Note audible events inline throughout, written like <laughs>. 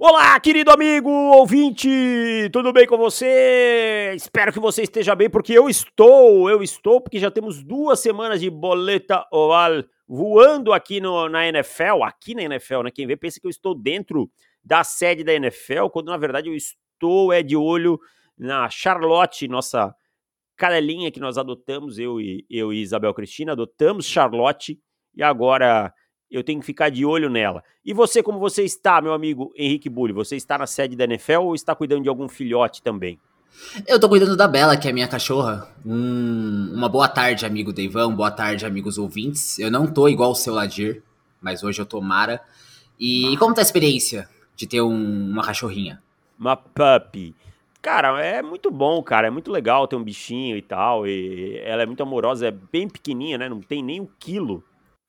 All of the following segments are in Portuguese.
Olá, querido amigo ouvinte, tudo bem com você? Espero que você esteja bem, porque eu estou, eu estou, porque já temos duas semanas de boleta oval voando aqui no, na NFL, aqui na NFL, né? Quem vê pensa que eu estou dentro da sede da NFL, quando na verdade eu estou é de olho na Charlotte, nossa cadelinha que nós adotamos, eu e, eu e Isabel Cristina, adotamos Charlotte e agora eu tenho que ficar de olho nela. E você, como você está, meu amigo Henrique Bulli? Você está na sede da NFL ou está cuidando de algum filhote também? Eu tô cuidando da Bela, que é a minha cachorra. Hum, uma boa tarde, amigo Deivão. Boa tarde, amigos ouvintes. Eu não tô igual o seu Ladir, mas hoje eu tô Mara. E como tá a experiência de ter um, uma cachorrinha? Uma puppy. Cara, é muito bom, cara. É muito legal ter um bichinho e tal. E ela é muito amorosa, é bem pequenininha, né? Não tem nem um quilo.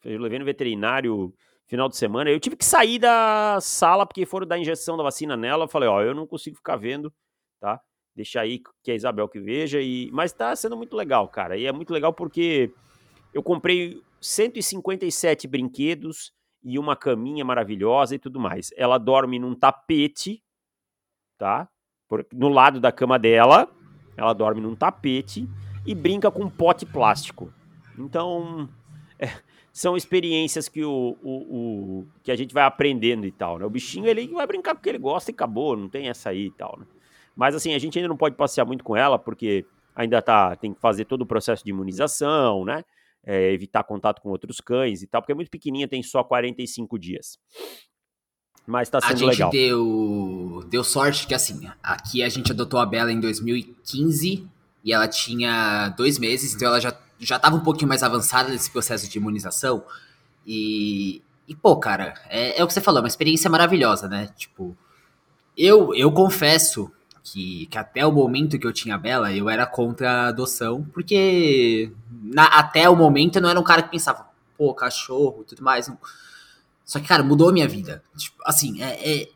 Eu levei no veterinário final de semana. Eu tive que sair da sala porque foram dar injeção da vacina nela. Eu falei, ó, eu não consigo ficar vendo, tá? Deixa aí que a Isabel que veja. E... Mas tá sendo muito legal, cara. E é muito legal porque eu comprei 157 brinquedos e uma caminha maravilhosa e tudo mais. Ela dorme num tapete, tá? No lado da cama dela, ela dorme num tapete e brinca com um pote plástico. Então, <laughs> é, são experiências que, o, o, o, que a gente vai aprendendo e tal, né? O bichinho, ele vai brincar porque ele gosta e acabou, não tem essa aí e tal, né? Mas, assim, a gente ainda não pode passear muito com ela, porque ainda tá, tem que fazer todo o processo de imunização, né? É, evitar contato com outros cães e tal, porque é muito pequenininha, tem só 45 dias. Mas tá sendo legal. A gente deu, deu sorte que, assim, aqui a gente adotou a Bela em 2015 e ela tinha dois meses, então ela já já estava um pouquinho mais avançada nesse processo de imunização. E, e pô, cara, é, é, o que você falou, é uma experiência maravilhosa, né? Tipo, eu, eu confesso que, que até o momento que eu tinha a Bela, eu era contra a adoção, porque na, até o momento eu não era um cara que pensava, pô, cachorro tudo mais. Só que, cara, mudou a minha vida. Tipo, assim, é, é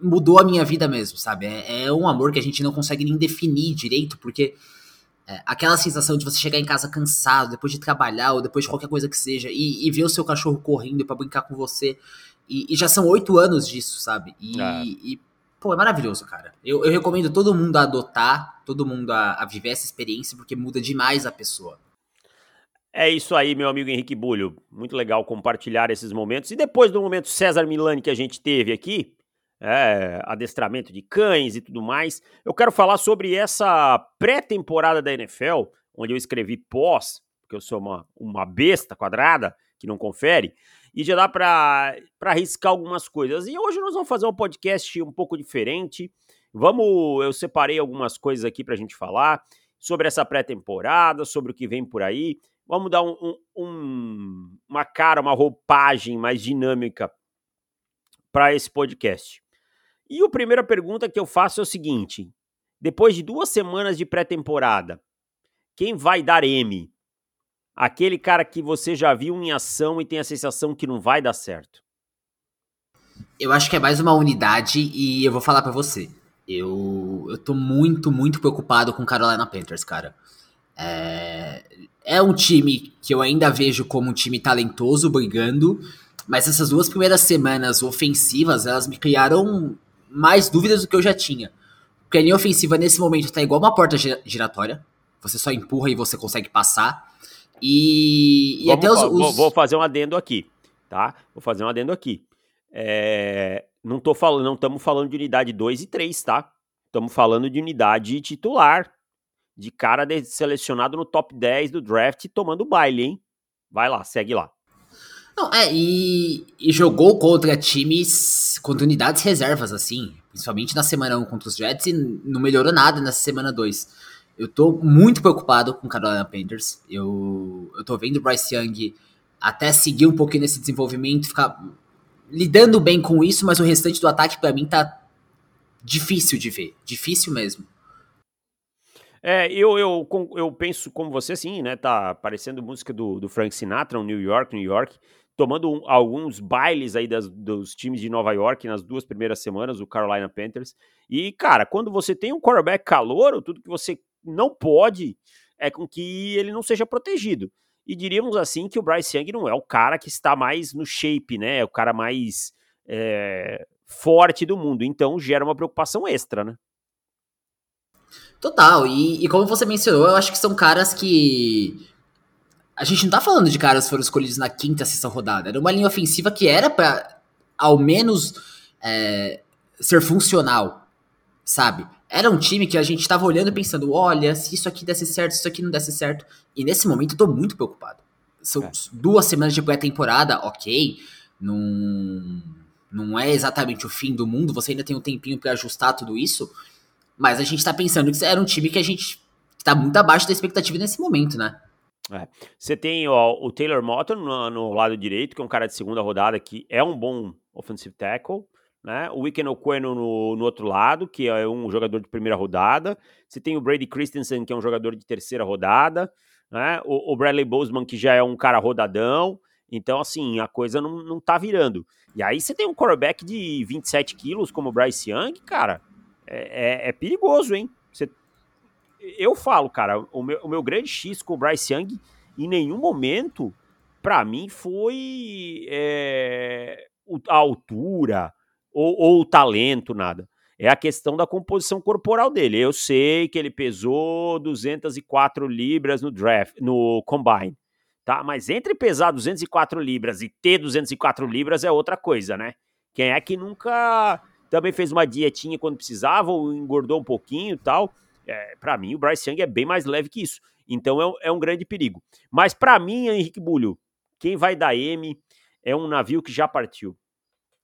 mudou a minha vida mesmo, sabe? É, é um amor que a gente não consegue nem definir direito, porque é, aquela sensação de você chegar em casa cansado, depois de trabalhar ou depois de qualquer coisa que seja, e, e ver o seu cachorro correndo para brincar com você. E, e, já são oito anos disso, sabe? E, é. e, pô, é maravilhoso, cara. Eu, eu, recomendo todo mundo a adotar, todo mundo a, a, viver essa experiência, porque muda demais a pessoa. É isso aí, meu amigo Henrique Bulho. Muito legal compartilhar esses momentos. E depois do momento César Milani que a gente teve aqui, é, adestramento de cães e tudo mais. Eu quero falar sobre essa pré-temporada da NFL, onde eu escrevi pós, porque eu sou uma, uma besta quadrada que não confere, e já dá para arriscar algumas coisas. E hoje nós vamos fazer um podcast um pouco diferente. Vamos, eu separei algumas coisas aqui para a gente falar sobre essa pré-temporada, sobre o que vem por aí. Vamos dar um, um, uma cara, uma roupagem mais dinâmica para esse podcast. E a primeira pergunta que eu faço é o seguinte: depois de duas semanas de pré-temporada, quem vai dar M? Aquele cara que você já viu em ação e tem a sensação que não vai dar certo. Eu acho que é mais uma unidade e eu vou falar para você. Eu, eu tô muito, muito preocupado com Carolina Panthers, cara. É, é um time que eu ainda vejo como um time talentoso brigando, mas essas duas primeiras semanas ofensivas, elas me criaram mais dúvidas do que eu já tinha. Porque a linha ofensiva nesse momento está igual uma porta giratória. Você só empurra e você consegue passar. E, e Vamos, até os, os... Vou fazer um adendo aqui, tá? Vou fazer um adendo aqui. É, não tô falando, não estamos falando de unidade 2 e 3, tá? Estamos falando de unidade titular, de cara de, selecionado no top 10 do draft tomando baile, hein? Vai lá, segue lá. Não, é, e, e, jogou contra times, contra unidades reservas, assim, principalmente na semana 1 contra os Jets, e não melhorou nada nessa semana 2. Eu tô muito preocupado com o Carolina Panthers. Eu, eu tô vendo o Bryce Young até seguir um pouquinho nesse desenvolvimento, ficar lidando bem com isso, mas o restante do ataque para mim tá difícil de ver, difícil mesmo. É, eu, eu, eu penso como você, sim, né? Tá parecendo música do, do Frank Sinatra, um New York, New York tomando um, alguns bailes aí das, dos times de Nova York nas duas primeiras semanas, o Carolina Panthers. E, cara, quando você tem um quarterback calouro, tudo que você não pode é com que ele não seja protegido. E diríamos assim que o Bryce Young não é o cara que está mais no shape, né? É o cara mais é, forte do mundo. Então gera uma preocupação extra, né? Total, e, e como você mencionou, eu acho que são caras que. A gente não tá falando de caras que foram escolhidos na quinta, sexta rodada. Era uma linha ofensiva que era para ao menos é, ser funcional, sabe? Era um time que a gente tava olhando e pensando: olha, se isso aqui desse certo, se isso aqui não desse certo. E nesse momento eu tô muito preocupado. São é. duas semanas de pré-temporada, ok. Não, não é exatamente o fim do mundo, você ainda tem um tempinho para ajustar tudo isso. Mas a gente tá pensando que era um time que a gente tá muito abaixo da expectativa nesse momento, né? É. Você tem ó, o Taylor Moton no, no, lado direito, que é um cara de segunda rodada que é um bom offensive tackle. Né? O Wicken Oqueno no, no outro lado, que é um jogador de primeira rodada. Você tem o Brady Christensen, que é um jogador de terceira rodada. Né? O, o Bradley Bozeman, que já é um cara rodadão. Então, assim, a coisa não, não tá virando. E aí você tem um quarterback de 27 quilos, como o Bryce Young, cara é, é, é perigoso, hein? Eu falo, cara, o meu, o meu grande X com o Bryce Young, em nenhum momento, para mim, foi é, a altura ou, ou o talento, nada. É a questão da composição corporal dele. Eu sei que ele pesou 204 libras no draft, no combine, tá? Mas entre pesar 204 libras e ter 204 libras é outra coisa, né? Quem é que nunca também fez uma dietinha quando precisava, ou engordou um pouquinho tal. É, para mim, o Bryce Young é bem mais leve que isso. Então é, é um grande perigo. Mas para mim, Henrique Bulho, quem vai dar M é um navio que já partiu,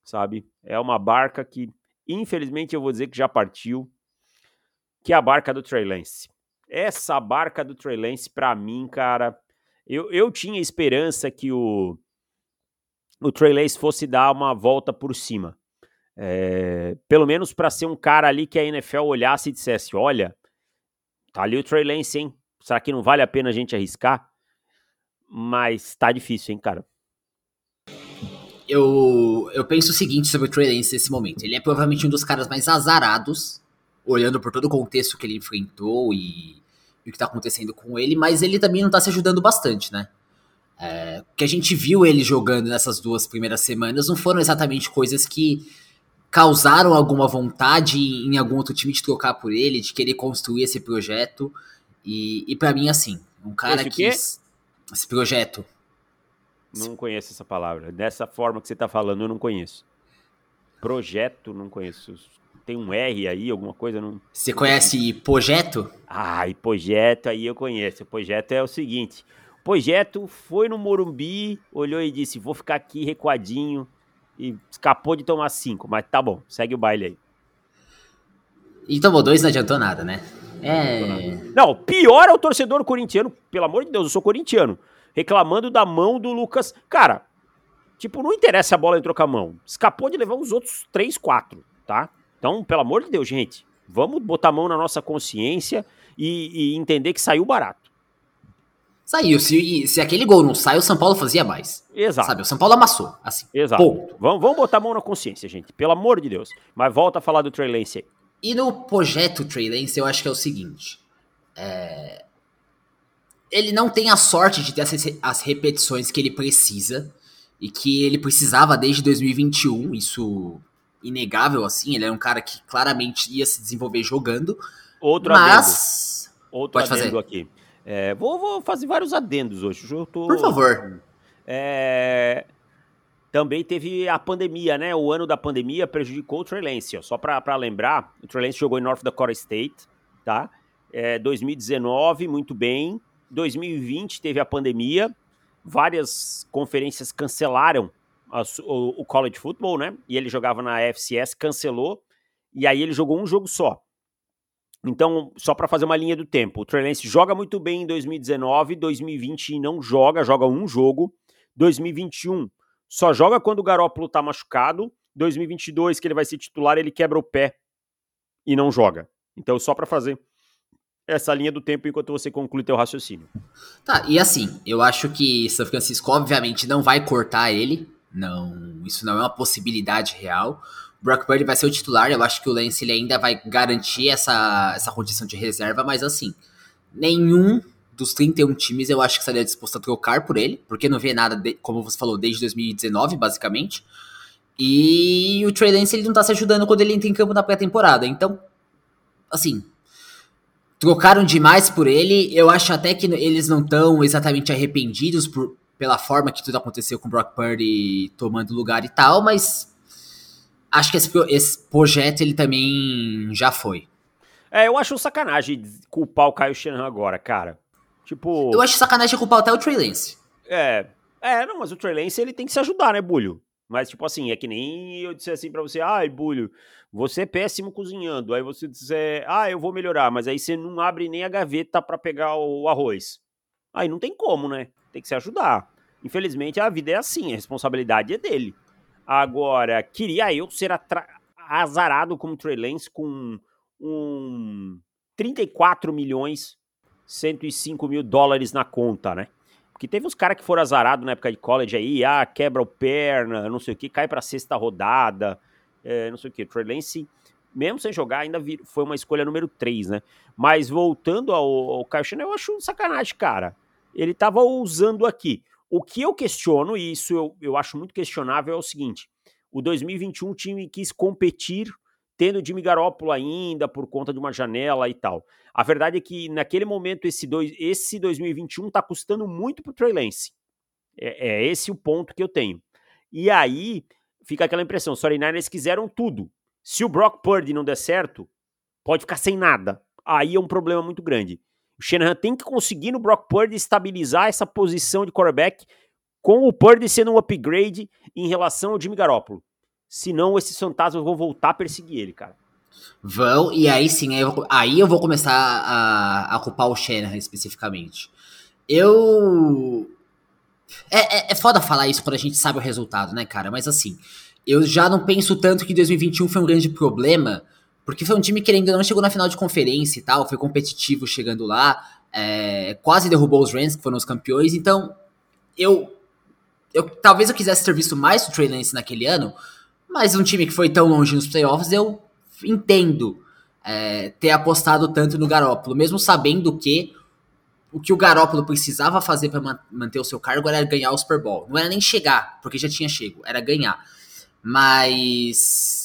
sabe? É uma barca que, infelizmente, eu vou dizer que já partiu, que é a barca do Trey Lance. Essa barca do Trey Lance, pra mim, cara, eu, eu tinha esperança que o, o Trey Lance fosse dar uma volta por cima. É, pelo menos para ser um cara ali que a NFL olhasse e dissesse: olha, tá ali o Trey Lance, hein? Será que não vale a pena a gente arriscar? Mas tá difícil, hein, cara? Eu, eu penso o seguinte sobre o Trey Lance nesse momento. Ele é provavelmente um dos caras mais azarados, olhando por todo o contexto que ele enfrentou e, e o que tá acontecendo com ele, mas ele também não tá se ajudando bastante, né? É, o que a gente viu ele jogando nessas duas primeiras semanas não foram exatamente coisas que causaram alguma vontade em algum outro time de trocar por ele, de querer construir esse projeto. E, e para mim, assim, um cara esse que. Esse projeto. Não conheço essa palavra. Dessa forma que você tá falando, eu não conheço. Projeto, não conheço. Tem um R aí, alguma coisa? Não... Você conhece projeto? Ah, e projeto aí eu conheço. O projeto é o seguinte: projeto foi no Morumbi, olhou e disse: vou ficar aqui recuadinho e escapou de tomar cinco, mas tá bom, segue o baile aí. E tomou dois não adiantou nada, né? É. Não, pior é o torcedor corintiano, pelo amor de Deus, eu sou corintiano, reclamando da mão do Lucas. Cara, tipo, não interessa se a bola entrou com a mão. Escapou de levar os outros três, quatro, tá? Então, pelo amor de Deus, gente, vamos botar a mão na nossa consciência e, e entender que saiu barato. Saiu. Se, se aquele gol não sai, o São Paulo fazia mais. Exato. Sabe? O São Paulo amassou. Assim. Exato. Ponto. Vamos, vamos botar a mão na consciência, gente. Pelo amor de Deus. Mas volta a falar do Trey Lance aí. E no projeto Trey Lance, eu acho que é o seguinte. É... Ele não tem a sorte de ter as, as repetições que ele precisa. E que ele precisava desde 2021. Isso inegável, assim. Ele é um cara que claramente ia se desenvolver jogando. Outro mas... adendo. Outro Pode adendo fazer. aqui. É, vou, vou, fazer vários adendos hoje. hoje tô, Por favor. É, também teve a pandemia, né? O ano da pandemia prejudicou o Trey Lance. Ó. Só para lembrar, o Trey Lance jogou em North Dakota State, tá? É, 2019, muito bem. 2020 teve a pandemia. Várias conferências cancelaram a, o, o college football, né? E ele jogava na FCS, cancelou. E aí ele jogou um jogo só. Então, só para fazer uma linha do tempo, o Trey Lance joga muito bem em 2019, 2020 não joga, joga um jogo. 2021 só joga quando o Garópolo tá machucado. 2022, que ele vai ser titular, ele quebra o pé e não joga. Então, só para fazer essa linha do tempo enquanto você conclui teu raciocínio. Tá, e assim, eu acho que São Francisco obviamente não vai cortar ele. Não, isso não é uma possibilidade real. Brock Purdy vai ser o titular, eu acho que o Lance ele ainda vai garantir essa, essa condição de reserva, mas assim, nenhum dos 31 times eu acho que estaria disposto a trocar por ele, porque não vê nada, de, como você falou, desde 2019, basicamente. E o Trey Lance ele não tá se ajudando quando ele entra em campo na pré-temporada. Então, assim, trocaram demais por ele. Eu acho até que eles não estão exatamente arrependidos por, pela forma que tudo aconteceu com o Brock Purdy tomando lugar e tal, mas acho que esse, esse projeto ele também já foi. É, eu acho sacanagem culpar o Kyle Shanahan agora, cara. Tipo. Eu acho sacanagem culpar até o Trey Lance. É. É, não, mas o Trey Lance ele tem que se ajudar, né, Bulho? Mas, tipo assim, é que nem eu disser assim pra você, ai, Bulho, você é péssimo cozinhando. Aí você disser, ah, eu vou melhorar, mas aí você não abre nem a gaveta para pegar o arroz. Aí não tem como, né? Tem que se ajudar. Infelizmente, a vida é assim, a responsabilidade é dele. Agora, queria eu ser azarado como Trey Lance com um 34 milhões 105 mil dólares na conta, né? Porque teve uns caras que foram azarados na época de college aí, ah, quebra o perna, não sei o que, cai pra sexta rodada, é, não sei o que. Trey Lance, mesmo sem jogar, ainda vir, foi uma escolha número 3, né? Mas voltando ao, ao Shanahan, eu acho sacanagem, cara. Ele tava usando aqui. O que eu questiono, e isso eu, eu acho muito questionável, é o seguinte: o 2021 o time quis competir tendo Jimmy Garoppolo ainda por conta de uma janela e tal. A verdade é que naquele momento esse, dois, esse 2021 tá custando muito pro Trey Lance. É, é, esse o ponto que eu tenho. E aí fica aquela impressão, os 49ers quiseram tudo. Se o Brock Purdy não der certo, pode ficar sem nada. Aí é um problema muito grande. O Shanahan tem que conseguir no Brock Purdy estabilizar essa posição de quarterback com o Purdy sendo um upgrade em relação ao Jimmy Garoppolo. Senão esses fantasmas vão voltar a perseguir ele, cara. Vão, e aí sim, aí eu, aí eu vou começar a, a culpar o Shanahan especificamente. Eu. É, é, é foda falar isso quando a gente sabe o resultado, né, cara? Mas assim, eu já não penso tanto que 2021 foi um grande problema, porque foi um time que ainda não chegou na final de conferência e tal, foi competitivo chegando lá, é, quase derrubou os Rams, que foram os campeões, então eu, eu talvez eu quisesse ter visto mais o Trey Lance naquele ano, mas um time que foi tão longe nos playoffs, eu entendo é, ter apostado tanto no Garópolo, mesmo sabendo que o que o Garópolo precisava fazer para manter o seu cargo era ganhar o Super Bowl. Não era nem chegar, porque já tinha chego, era ganhar. Mas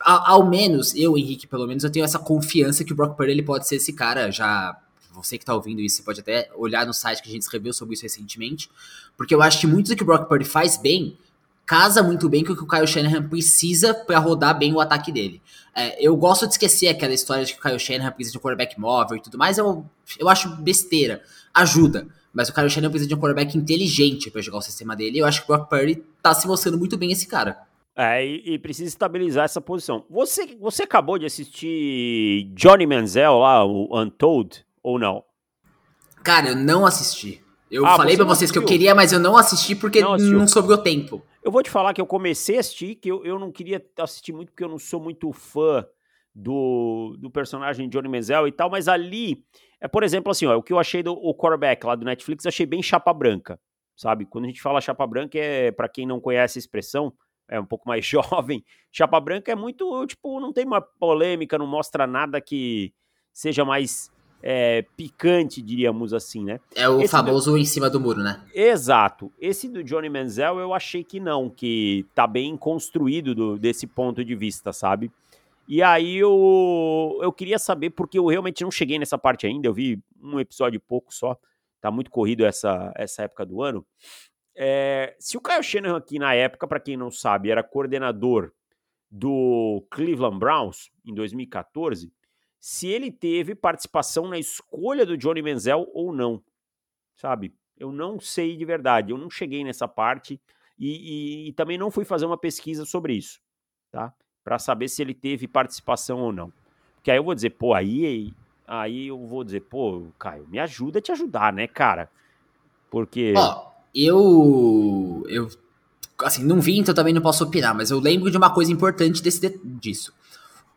ao, ao, menos, eu, Henrique, pelo menos, eu tenho essa confiança que o Brock Purdy ele pode ser esse cara. Já você que tá ouvindo isso, você pode até olhar no site que a gente escreveu sobre isso recentemente, porque eu acho que muito do que o Brock Purdy faz bem casa muito bem com o que o Kyle Shanahan precisa para rodar bem o ataque dele. É, eu gosto de esquecer aquela história de que o Kyle Shanahan precisa de um quarterback móvel e tudo mais, eu, eu acho besteira. Ajuda. Mas o Kyle Shanahan precisa de um quarterback inteligente para jogar o sistema dele. E eu acho que o Brock Purdy tá se mostrando muito bem esse cara. É, e, e, precisa estabilizar essa posição. Você, você acabou de assistir Johnny Manziel lá, o Untold, ou não? Cara, eu não assisti. Eu ah, falei para vocês que eu queria, mas eu não assisti porque não, não sobrou tempo. Eu vou te falar que eu comecei a assistir, que eu, eu não queria assistir muito, porque eu não sou muito fã do, do personagem Johnny Manziel e tal, mas ali, é por exemplo assim, ó, o que eu achei do o quarterback lá do Netflix, achei bem chapa branca, sabe? Quando a gente fala chapa branca, é para quem não conhece a expressão, é um pouco mais <laughs> jovem, chapa branca é muito, tipo, não tem uma polêmica, não mostra nada que seja mais é, picante, diríamos assim, né? É o Esse famoso do... em cima do muro, né? Exato. Esse do Johnny Manziel eu achei que não, que tá bem construído do, desse ponto de vista, sabe? E aí eu, eu queria saber, porque eu realmente não cheguei nessa parte ainda, eu vi um episódio pouco só, tá muito corrido essa, essa época do ano. É, se o Kyle Shanahan aqui na época, para quem não sabe, era coordenador do Cleveland Browns em 2014, se ele teve participação na escolha do Johnny Manziel ou não, sabe? Eu não sei de verdade, eu não cheguei nessa parte e, e, e também não fui fazer uma pesquisa sobre isso, tá? Para saber se ele teve participação ou não. Porque aí eu vou dizer, pô, aí, aí eu vou dizer, pô, Caio, me ajuda a te ajudar, né, cara? Porque. Ó, eu. Eu. Assim, não vi, então também não posso opinar, mas eu lembro de uma coisa importante desse, disso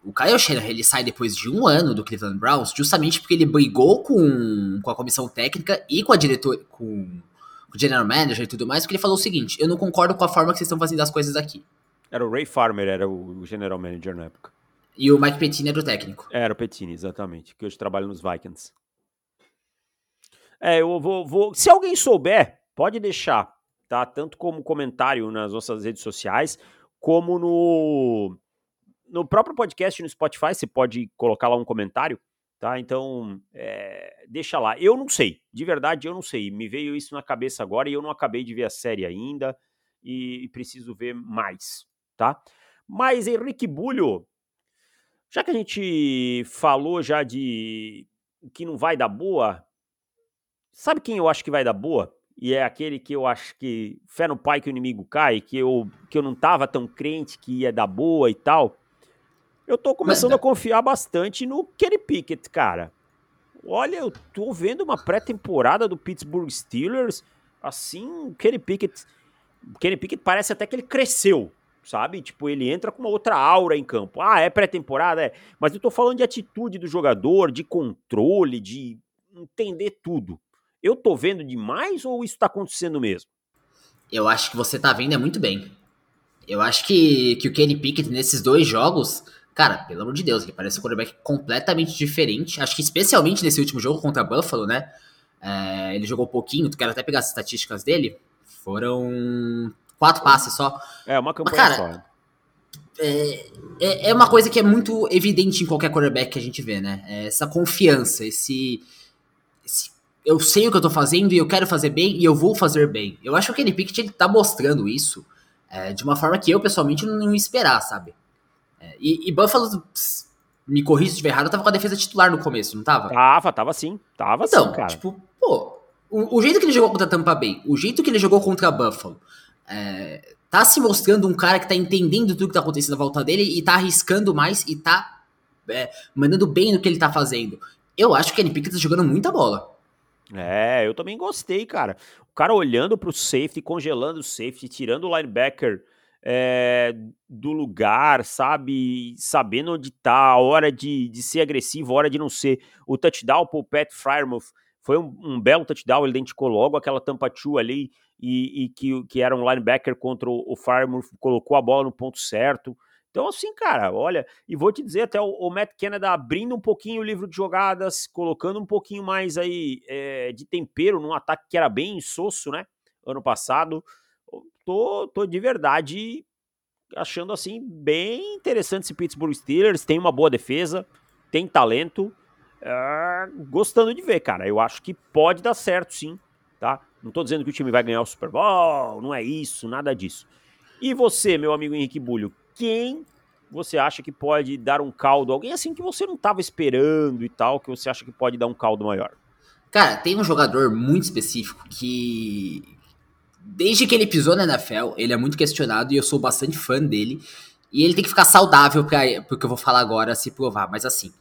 o Kyle Shanahan ele sai depois de um ano do Cleveland Browns justamente porque ele brigou com, com a comissão técnica e com a diretor, com, com o general manager e tudo mais, porque ele falou o seguinte: eu não concordo com a forma que vocês estão fazendo as coisas aqui. Era o Ray Farmer, era o general manager na época. E o Mike Pettine era o técnico. Era o Pettine, exatamente, que hoje trabalha nos Vikings. É, eu vou, vou. Se alguém souber, pode deixar, tá? Tanto como comentário nas nossas redes sociais, como no, no próprio podcast no Spotify, você pode colocar lá um comentário, tá? Então, é, deixa lá. Eu não sei, de verdade eu não sei. Me veio isso na cabeça agora e eu não acabei de ver a série ainda e, e preciso ver mais, tá? Mas Henrique Bulho, já que a gente falou já de que não vai dar boa, sabe quem eu acho que vai dar boa? E é aquele que eu acho que fé no pai que o inimigo cai, que eu, que eu não tava tão crente que ia dar boa e tal. Eu tô começando Mas, a confiar bastante no Kenny Pickett, cara. Olha, eu tô vendo uma pré-temporada do Pittsburgh Steelers, assim, o Kenny Pickett, Kenny Pickett parece até que ele cresceu, sabe? Tipo, ele entra com uma outra aura em campo. Ah, é pré-temporada, é. Mas eu tô falando de atitude do jogador, de controle, de entender tudo. Eu tô vendo demais ou isso tá acontecendo mesmo? Eu acho que você tá vendo é muito bem. Eu acho que, que o Kenny Pickett nesses dois jogos, cara, pelo amor de Deus, ele parece um quarterback completamente diferente. Acho que especialmente nesse último jogo contra Buffalo, né? É, ele jogou pouquinho, tu quer até pegar as estatísticas dele. Foram quatro passes só. É, uma campanha Mas, cara, só. É, é, é, uma coisa que é muito evidente em qualquer quarterback que a gente vê, né? É essa confiança, esse, esse eu sei o que eu tô fazendo e eu quero fazer bem e eu vou fazer bem. Eu acho que o Kenny Pickett ele tá mostrando isso é, de uma forma que eu pessoalmente não, esperar, sabe? É, e, e Buffalo, me corrija se estiver errado, tava com a defesa titular no começo, não tava? Tava, tava sim. Tava então, sim, cara. tipo, pô, o, o, jeito que ele jogou contra Tampa Bay, o jeito que ele jogou contra Buffalo, é, tá se mostrando um cara que tá entendendo tudo que tá acontecendo à volta dele e tá arriscando mais e tá é, mandando bem no que ele tá fazendo. Eu acho que o Kenny Pickett tá jogando muita bola. É, eu também gostei, cara. O cara olhando pro safety, congelando o safety, tirando o linebacker é, do lugar, sabe? Sabendo onde tá, a hora de, de ser agressivo, a hora de não ser. O touchdown pro Pat Fryermuth foi um, um, belo touchdown, ele identificou logo aquela tampa two ali e, e, que, que era um linebacker contra o, o colocou a bola no ponto certo. Então, assim, cara, olha, e vou te dizer até o, o Matt Canada abrindo um pouquinho o livro de jogadas, colocando um pouquinho mais aí é, de tempero num ataque que era bem insosso, né? Ano passado. Tô, tô de verdade achando assim bem interessante esse Pittsburgh Steelers. Tem uma boa defesa, tem talento. É, gostando de ver, cara. Eu acho que pode dar certo, sim, tá? Não tô dizendo que o time vai ganhar o Super Bowl, não é isso, nada disso. E você, meu amigo Henrique Bulho, quem você acha que pode dar um caldo? Alguém assim que você não estava esperando e tal, que você acha que pode dar um caldo maior? Cara, tem um jogador muito específico que. Desde que ele pisou na NFL, ele é muito questionado e eu sou bastante fã dele. E ele tem que ficar saudável para porque eu vou falar agora se provar. Mas assim,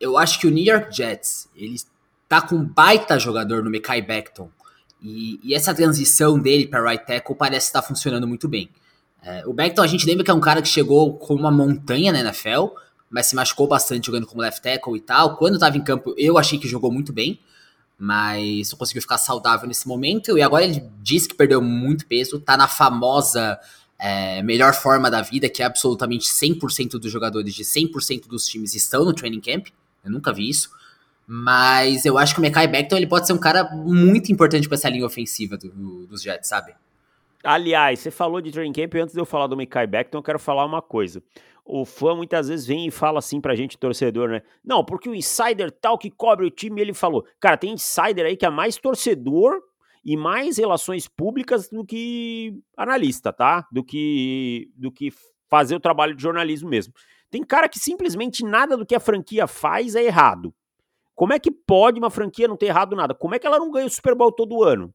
eu acho que o New York Jets, ele tá com um baita jogador no Mekai Beckton. E, e essa transição dele para right tackle parece estar tá funcionando muito bem. É, o Beckton, a gente lembra que é um cara que chegou com uma montanha na NFL, mas se machucou bastante jogando como left tackle e tal. Quando estava em campo, eu achei que jogou muito bem, mas não conseguiu ficar saudável nesse momento. E agora ele diz que perdeu muito peso, tá na famosa é, melhor forma da vida, que é absolutamente 100% dos jogadores de 100% dos times estão no training camp. Eu nunca vi isso. Mas eu acho que o Mekai Beckton ele pode ser um cara muito importante para essa linha ofensiva do, do, dos Jets, sabe? Aliás, você falou de training camp, antes de eu falar do Mikai Beckton, eu quero falar uma coisa. O fã muitas vezes vem e fala assim pra gente, torcedor, né? Não, porque o insider tal que cobre o time, ele falou. Cara, tem insider aí que é mais torcedor e mais relações públicas do que analista, tá? Do que, do que fazer o trabalho de jornalismo mesmo. Tem cara que simplesmente nada do que a franquia faz é errado. Como é que pode uma franquia não ter errado nada? Como é que ela não ganha o Super Bowl todo ano?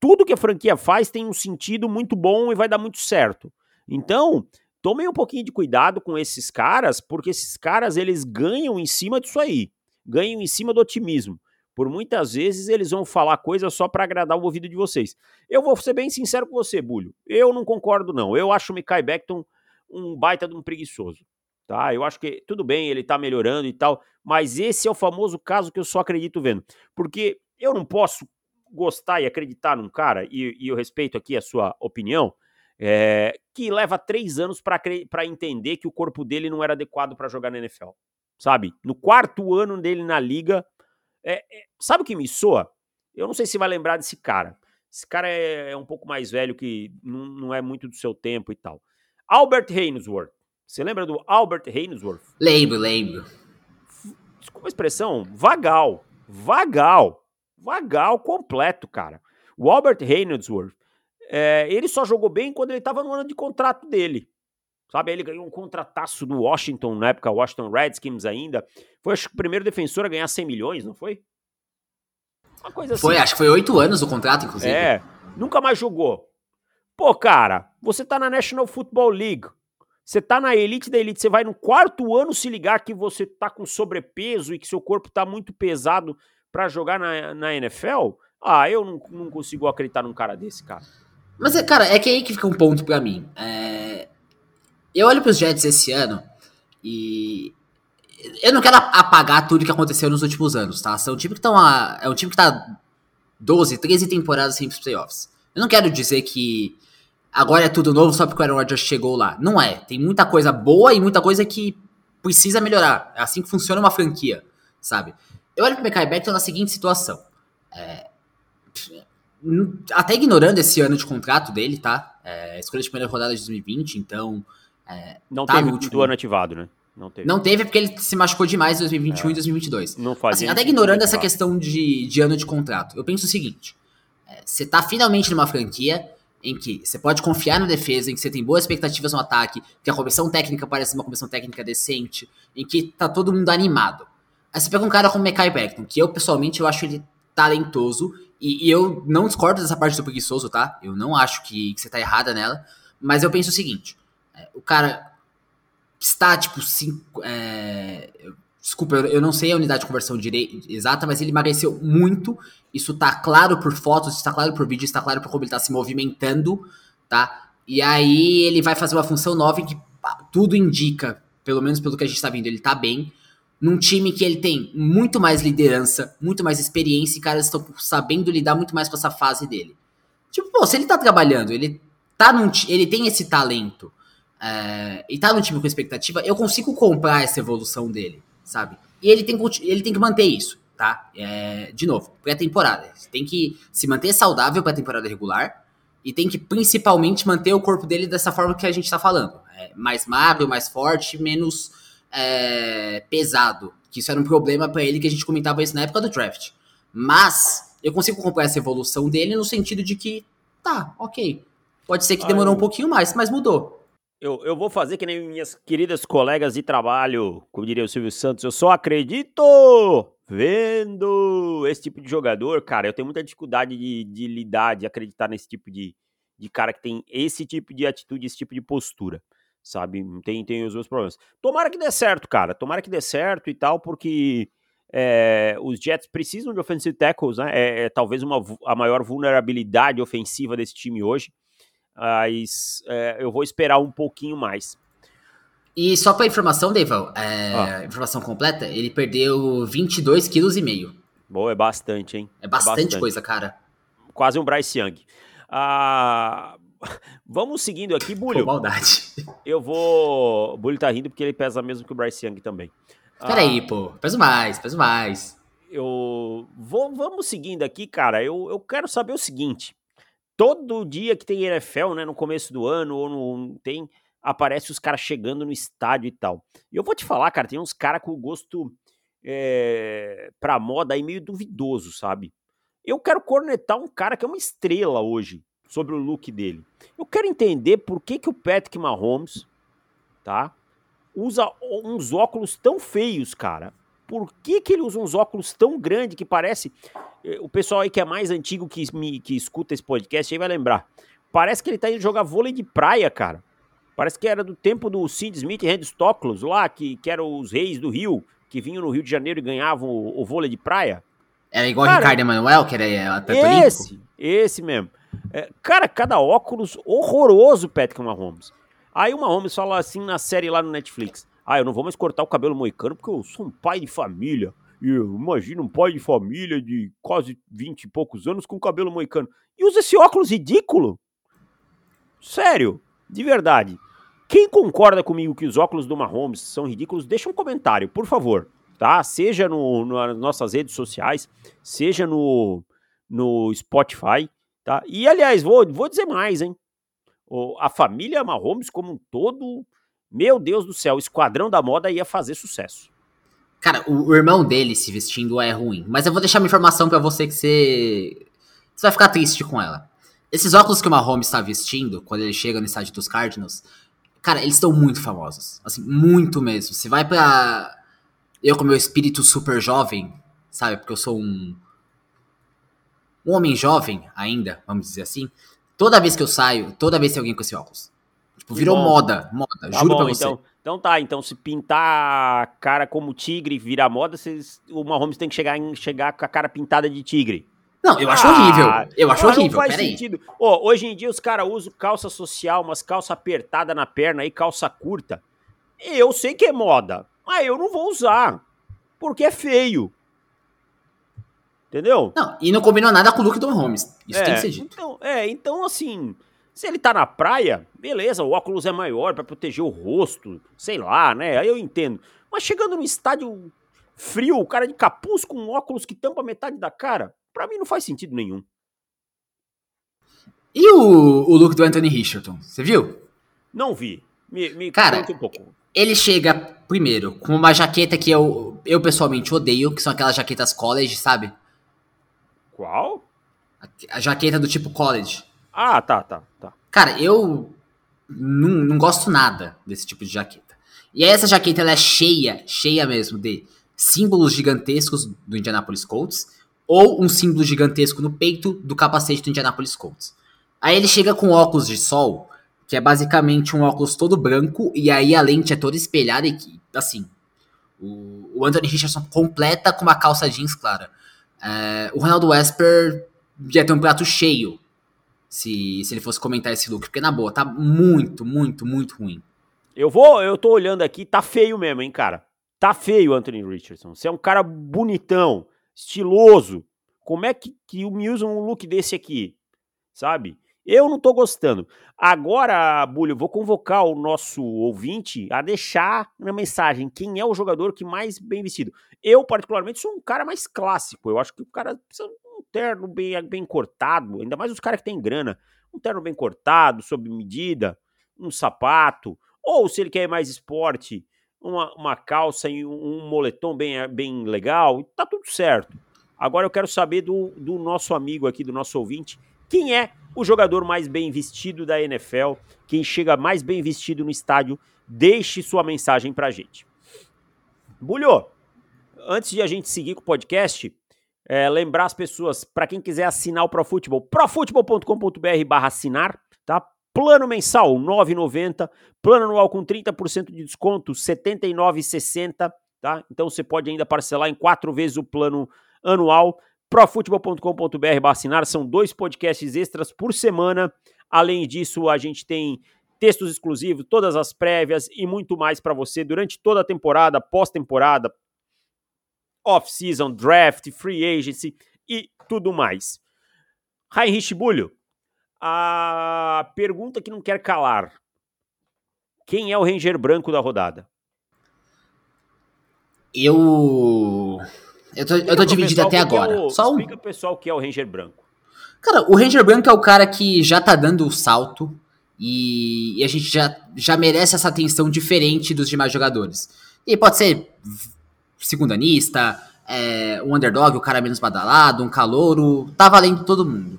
Tudo que a franquia faz tem um sentido muito bom e vai dar muito certo. Então, tomem um pouquinho de cuidado com esses caras, porque esses caras eles ganham em cima disso aí, ganham em cima do otimismo. Por muitas vezes eles vão falar coisas só para agradar o ouvido de vocês. Eu vou ser bem sincero com você, Bulho. Eu não concordo não. Eu acho o Mikai Beckton um baita de um preguiçoso. Tá? Eu acho que tudo bem, ele tá melhorando e tal, mas esse é o famoso caso que eu só acredito vendo. Porque eu não posso gostar e acreditar num cara, e, e eu respeito aqui a sua opinião, é, que leva três anos para entender que o corpo dele não era adequado para jogar na NFL. Sabe? No quarto ano dele na liga. É, é, sabe o que me soa? Eu não sei se vai lembrar desse cara. Esse cara é, é um pouco mais velho, que não, não, é muito do seu tempo e tal. Albert Hainsworth. Você lembra do Albert Hainsworth? Lembro, lembro. Desculpa a expressão, vagal. Vagal. Vagal completo, cara. O Albert Hainsworth, é, ele só jogou bem quando ele estava no ano de contrato dele. Sabe, ele ganhou um contrataço do Washington, na época, Washington Redskins ainda. Foi, acho que, o primeiro defensor a ganhar 100 milhões, não foi? Uma coisa assim. Foi, acho que foi oito anos o contrato, inclusive. É, nunca mais jogou. Pô, cara, você tá na National Football League. Você tá na elite da elite, você vai no quarto ano se ligar que você tá com sobrepeso e que seu corpo tá muito pesado para jogar na, na NFL? Ah, eu não, não consigo acreditar num cara desse, cara. Mas, cara, é que aí que fica um ponto para mim. É... Eu olho pros Jets esse ano e. Eu não quero apagar tudo que aconteceu nos últimos anos, tá? São um time que estão. A... É um time que tá 12, 13 temporadas sem playoffs. Eu não quero dizer que agora é tudo novo só porque o Aaron Rodgers chegou lá. Não é. Tem muita coisa boa e muita coisa que precisa melhorar. É assim que funciona uma franquia, sabe? Eu olho pro Mekai Beckton na seguinte situação. É, até ignorando esse ano de contrato dele, tá? É, escolha de primeira rodada de 2020, então. É, não tá teve último... do ano ativado, né? Não teve. Não teve porque ele se machucou demais em 2021 é. e 2022. Não fazia. Assim, até ignorando essa questão de, de ano de contrato, eu penso o seguinte: é, você tá finalmente numa franquia em que você pode confiar na defesa, em que você tem boas expectativas no ataque, que a comissão técnica parece uma comissão técnica decente, em que tá todo mundo animado. Aí você pega um cara como Mekai Beckton, que eu pessoalmente eu acho ele talentoso, e, e, eu não discordo dessa parte do preguiçoso, tá? Eu não acho que, que você tá errada nela, mas eu penso o seguinte: é, o cara está tipo cinco, é, Desculpa, eu não sei a unidade de conversão exata, mas ele emagreceu muito. Isso tá claro por fotos, está claro por vídeo, está claro por como ele tá se movimentando, tá? E aí ele vai fazer uma função nova em que tudo indica, pelo menos pelo que a gente tá vendo, ele tá bem. Num time que ele tem muito mais liderança, muito mais experiência e caras estão sabendo lidar muito mais com essa fase dele. Tipo, pô, se ele tá trabalhando, ele tá num, ele tem esse talento é, e tá num time com expectativa, eu consigo comprar essa evolução dele sabe? E ele tem, ele tem que manter isso, tá? É, de novo, pré-temporada. Tem que se manter saudável para a temporada regular e tem que principalmente manter o corpo dele dessa forma que a gente está falando. É, mais magro, mais forte, menos é, pesado. Que isso era um problema para ele que a gente comentava isso na época do draft. Mas eu consigo acompanhar essa evolução dele no sentido de que, tá, ok. Pode ser que demorou um pouquinho mais, mas mudou. Eu, eu vou fazer que nem minhas queridas colegas de trabalho, como diria o Silvio Santos, eu só acredito vendo esse tipo de jogador, cara. Eu tenho muita dificuldade de, de lidar, de acreditar nesse tipo de, de cara que tem esse tipo de atitude, esse tipo de postura, sabe? Tem, tem os meus problemas. Tomara que dê certo, cara. Tomara que dê certo e tal, porque é, os Jets precisam de offensive tackles, né? É, é talvez uma, a maior vulnerabilidade ofensiva desse time hoje mas é, eu vou esperar um pouquinho mais. E só para informação, Deval, é, ah. informação completa, ele perdeu 22 quilos e meio. Boa, é bastante, hein? É bastante, bastante. coisa, cara. Quase um Bryce Young. Ah, <laughs> vamos seguindo aqui, Bulho. Com maldade. Eu vou... O Bulho tá rindo porque ele pesa mesmo que o Bryce Young também. Peraí, ah, pô. Peso mais, peso mais. Eu vou... Vamos seguindo aqui, cara. Eu, eu quero saber o seguinte todo dia que tem NFL, né, no começo do ano, ou no, tem, aparece os caras chegando no estádio e tal. E eu vou te falar, cara, tem uns caras com gosto é, pra moda aí meio duvidoso, sabe? Eu quero cornetar um cara que é uma estrela hoje, sobre o look dele. Eu quero entender por que, que o Patrick Mahomes, tá, usa uns óculos tão feios, cara por que, que ele usa uns óculos tão grandes que parece. Eh, o pessoal aí que é mais antigo que, me, que escuta esse podcast aí vai lembrar. Parece que ele tá indo jogar vôlei de praia, cara. Parece que era do tempo do Sid Smith e Randy Stoklos lá, que, que eram os reis do Rio, que vinham no Rio de Janeiro e ganhavam o, o vôlei de praia. Era igual cara, Ricardo Emanuel, que era atleta Esse, olímpico. esse mesmo. É, cara, cada óculos horroroso, Patrick Mahomes. Aí o Mahomes fala assim na série lá no Netflix. Ah, eu não vou mais cortar o cabelo moicano porque eu sou um pai de família. E imagina um pai de família de quase 20 e poucos anos com cabelo moicano. E usa esse óculos ridículo. Sério, de verdade. Quem concorda comigo que os óculos do Mahomes são ridículos, deixa um comentário, por favor. Tá? Seja no, no, nas nossas redes sociais, seja no, no Spotify. Tá? E aliás, vou, vou dizer mais, hein? a família Mahomes como um todo, meu Deus do céu, o Esquadrão da Moda ia fazer sucesso. Cara, o, o irmão dele se vestindo é ruim. Mas eu vou deixar uma informação para você que você. Você vai ficar triste com ela. Esses óculos que o Mahomes está vestindo, quando ele chega no estádio dos Cardinals, cara, eles estão muito famosos. Assim, muito mesmo. Você vai pra. Eu, com meu espírito super jovem, sabe? Porque eu sou um. Um homem jovem ainda, vamos dizer assim. Toda vez que eu saio, toda vez tem alguém com esse óculos. Tipo, virou moda, moda, tá juro bom, pra você. Então, então tá, então se pintar a cara como tigre virar moda, vocês, o Mahomes tem que chegar, em, chegar com a cara pintada de tigre. Não, eu acho ah, horrível. Eu acho horrível. Não faz sentido. Oh, hoje em dia os caras usam calça social, umas calça apertada na perna e calça curta. Eu sei que é moda, mas eu não vou usar. Porque é feio. Entendeu? Não, e não combinou nada com o look do Mahomes. Isso é, tem que ser dito. Então, é, então assim, se ele tá na praia, beleza, o óculos é maior para proteger o rosto, sei lá, né? Aí eu entendo. Mas chegando no estádio frio, o cara de capuz com óculos que tampa metade da cara, para mim não faz sentido nenhum. E o, o look do Anthony Richardson, você viu? Não vi. Me, me cara, um pouco. Ele chega primeiro com uma jaqueta que eu, eu pessoalmente odeio, que são aquelas jaquetas college, sabe? Qual? A, a jaqueta do tipo college. Ah, tá, tá, tá. Cara, eu não, não gosto nada desse tipo de jaqueta. E essa jaqueta ela é cheia, cheia mesmo de símbolos gigantescos do Indianapolis Colts ou um símbolo gigantesco no peito do capacete do Indianapolis Colts. Aí ele chega com óculos de sol, que é basicamente um óculos todo branco e aí a lente é toda espelhada e assim, o, o Anthony Richardson completa com uma calça jeans clara. É, o Ronaldo Wesper ia ter um prato cheio se, se ele fosse comentar esse look, porque na boa, tá muito, muito, muito ruim. Eu vou, eu tô olhando aqui, tá feio mesmo, hein, cara. Tá feio Anthony Richardson. Você é um cara bonitão, estiloso. Como é que, que me usa um look desse aqui? Sabe? Eu não tô gostando. Agora, Bulho, vou convocar o nosso ouvinte a deixar na mensagem quem é o jogador que mais bem vestido. Eu, particularmente, sou um cara mais clássico. Eu acho que o cara precisa um terno bem, bem cortado, ainda mais os caras que têm grana. Um terno bem cortado, sob medida, um sapato, ou se ele quer mais esporte, uma, uma calça e um, um moletom bem, bem legal, tá tudo certo. Agora eu quero saber do, do nosso amigo aqui, do nosso ouvinte, quem é o jogador mais bem vestido da NFL, quem chega mais bem vestido no estádio, deixe sua mensagem pra gente. Bulho, antes de a gente seguir com o podcast, é, lembrar as pessoas, para quem quiser assinar o ProFootball, profutbol.com.br barra assinar, tá? Plano mensal, 9,90. Plano anual com 30% de desconto, 79,60, tá? Então você pode ainda parcelar em quatro vezes o plano anual. profutbol.com.br barra assinar, são dois podcasts extras por semana. Além disso, a gente tem textos exclusivos, todas as prévias e muito mais para você durante toda a temporada, pós-temporada, off-season, draft, free agency e tudo mais. Heinrich Bulho, a pergunta que não quer calar. Quem é o Ranger branco da rodada? Eu. Eu tô, eu tô dividido até agora. É o, Só explica um... pessoal o que é o Ranger branco. Cara, o Ranger branco é o cara que já tá dando o salto e, e a gente já, já merece essa atenção diferente dos demais jogadores. E pode ser segundanista, é, um underdog, o cara menos badalado, um calouro, tá valendo todo mundo.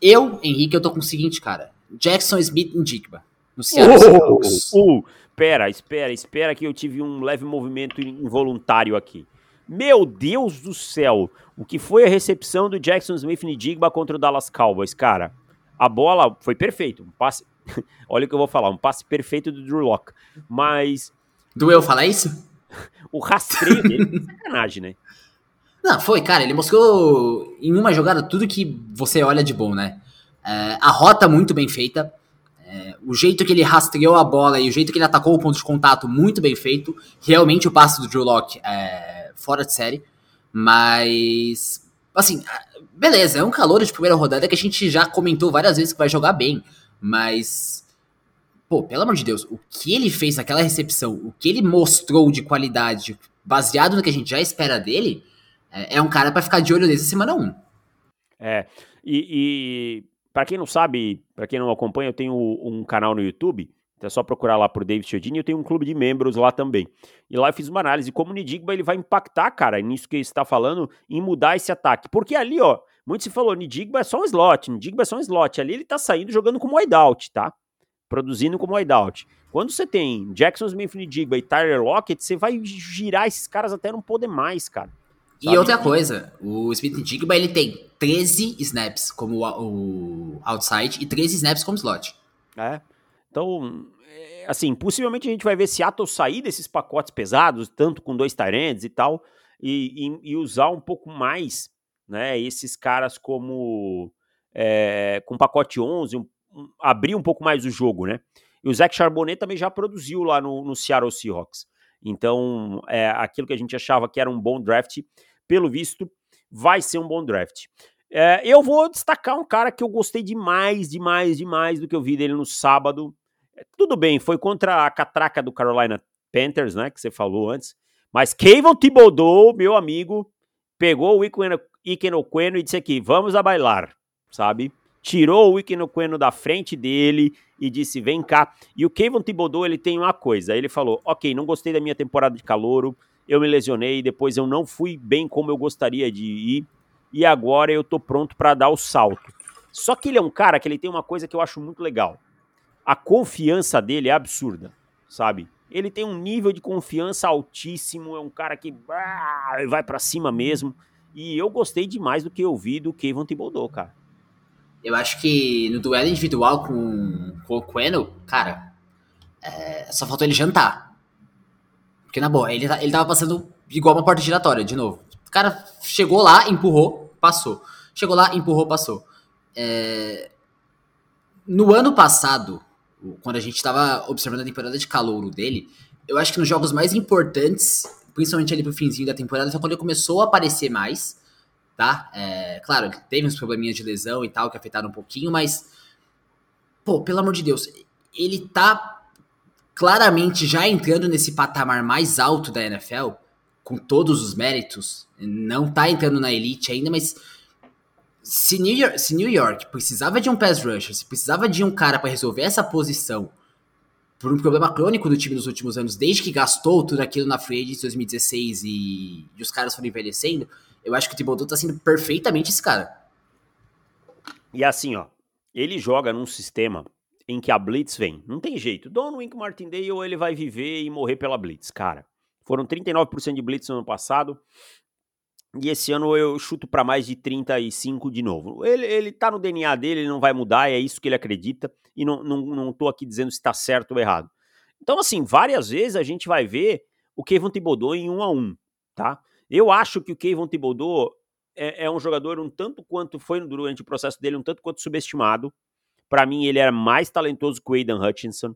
Eu, Henrique, eu tô com o seguinte, cara. Jackson Smith em Digba, no Seattle uh, uh, uh, Pera, espera, espera que eu tive um leve movimento involuntário aqui. Meu Deus do céu, o que foi a recepção do Jackson Smith em Digba contra o Dallas Cowboys, cara? A bola foi perfeita, um passe... <laughs> Olha o que eu vou falar, um passe perfeito do Drew Locke, mas... Doeu falar isso? <laughs> o rastreio dele sacanagem, né? Não, foi, cara, ele mostrou em uma jogada tudo que você olha de bom, né? É, a rota muito bem feita, é, o jeito que ele rastreou a bola e o jeito que ele atacou o ponto de contato muito bem feito. Realmente o passe do Drew Locke é fora de série, mas assim, beleza, é um calor de primeira rodada que a gente já comentou várias vezes que vai jogar bem, mas pô, pelo amor de Deus, o que ele fez naquela recepção, o que ele mostrou de qualidade, baseado no que a gente já espera dele, é, é um cara para ficar de olho desde semana 1. É, e, e para quem não sabe, para quem não acompanha, eu tenho um canal no YouTube. Então é só procurar lá por David Chiodini. Eu tenho um clube de membros lá também. E lá eu fiz uma análise como o Nidigba ele vai impactar, cara, nisso que está falando, em mudar esse ataque. Porque ali, ó, muito se falou, Nidigba é só um slot, Nidigba é só um slot. Ali ele tá saindo jogando como wideout, tá? Produzindo como wideout. Quando você tem Jackson Smith Nidigba e Tyler Lockett, você vai girar esses caras até não poder mais, cara. Sabe? E outra coisa, o Smith Nidigba ele tem 13 snaps como o outside e 13 snaps como slot. É. Então, é, assim, possivelmente a gente vai ver Seattle sair desses pacotes pesados, tanto com dois Tyrands e tal, e, e, e, usar um pouco mais, né, esses caras como é, com pacote 11, um, um, abrir um pouco mais o jogo, né. E o Zach Charbonnet também já produziu lá no, no Seattle Seahawks. Então, é, aquilo que a gente achava que era um bom draft, pelo visto, vai ser um bom draft. É, eu vou destacar um cara que eu gostei demais, demais, demais do que eu vi dele no sábado. É, tudo bem, foi contra a catraca do Carolina Panthers, né, que você falou antes. Mas Kevin Thibodeau, meu amigo, pegou o Iken Oqueno e disse aqui, vamos a bailar, sabe? Tirou o Iken Oqueno da frente dele e disse, vem cá. E o Kevin Thibodeau, ele tem uma coisa, ele falou, ok, não gostei da minha temporada de calouro, eu me lesionei, depois eu não fui bem como eu gostaria de ir, e agora eu tô pronto para dar o salto. Só que ele é um cara que ele tem uma coisa que eu acho muito legal. A confiança dele é absurda, sabe? Ele tem um nível de confiança altíssimo, é um cara que ah, vai para cima mesmo. E eu gostei demais do que eu vi do Kevin Thibodeau, cara. Eu acho que no duelo individual com, com o Queno, cara, é, só faltou ele jantar. Porque, na boa, ele, ele tava passando igual uma porta giratória, de novo. O cara chegou lá, empurrou, passou. Chegou lá, empurrou, passou. É... No ano passado, quando a gente estava observando a temporada de calouro dele, eu acho que nos jogos mais importantes, principalmente ali pro finzinho da temporada, foi quando ele começou a aparecer mais, tá? É, claro, teve uns probleminhas de lesão e tal que afetaram um pouquinho, mas, pô, pelo amor de Deus, ele tá claramente já entrando nesse patamar mais alto da NFL, com todos os méritos, não tá entrando na elite ainda, mas se New York, se New York precisava de um pass rusher, se precisava de um cara para resolver essa posição por um problema crônico do time nos últimos anos, desde que gastou tudo aquilo na free de 2016 e, e, os caras foram envelhecendo, eu acho que o Thibodeau tá sendo perfeitamente esse cara. E assim, ó, ele joga num sistema em que a blitz vem. Não tem jeito. Don Wink Martindale ele vai viver e morrer pela blitz, cara. Foram 39% de blitz no ano passado. E esse ano eu chuto para mais de 35 de novo. Ele, ele tá no DNA dele, ele não vai mudar, é isso que ele acredita. E não, não, não tô aqui dizendo se tá certo ou errado. Então, assim, várias vezes a gente vai ver o Kevin Thibodeau em um a um, tá? Eu acho que o Kevin Thibodeau é, é um jogador um tanto quanto foi durante o processo dele, um tanto quanto subestimado. Para mim, ele era mais talentoso que o Aidan Hutchinson,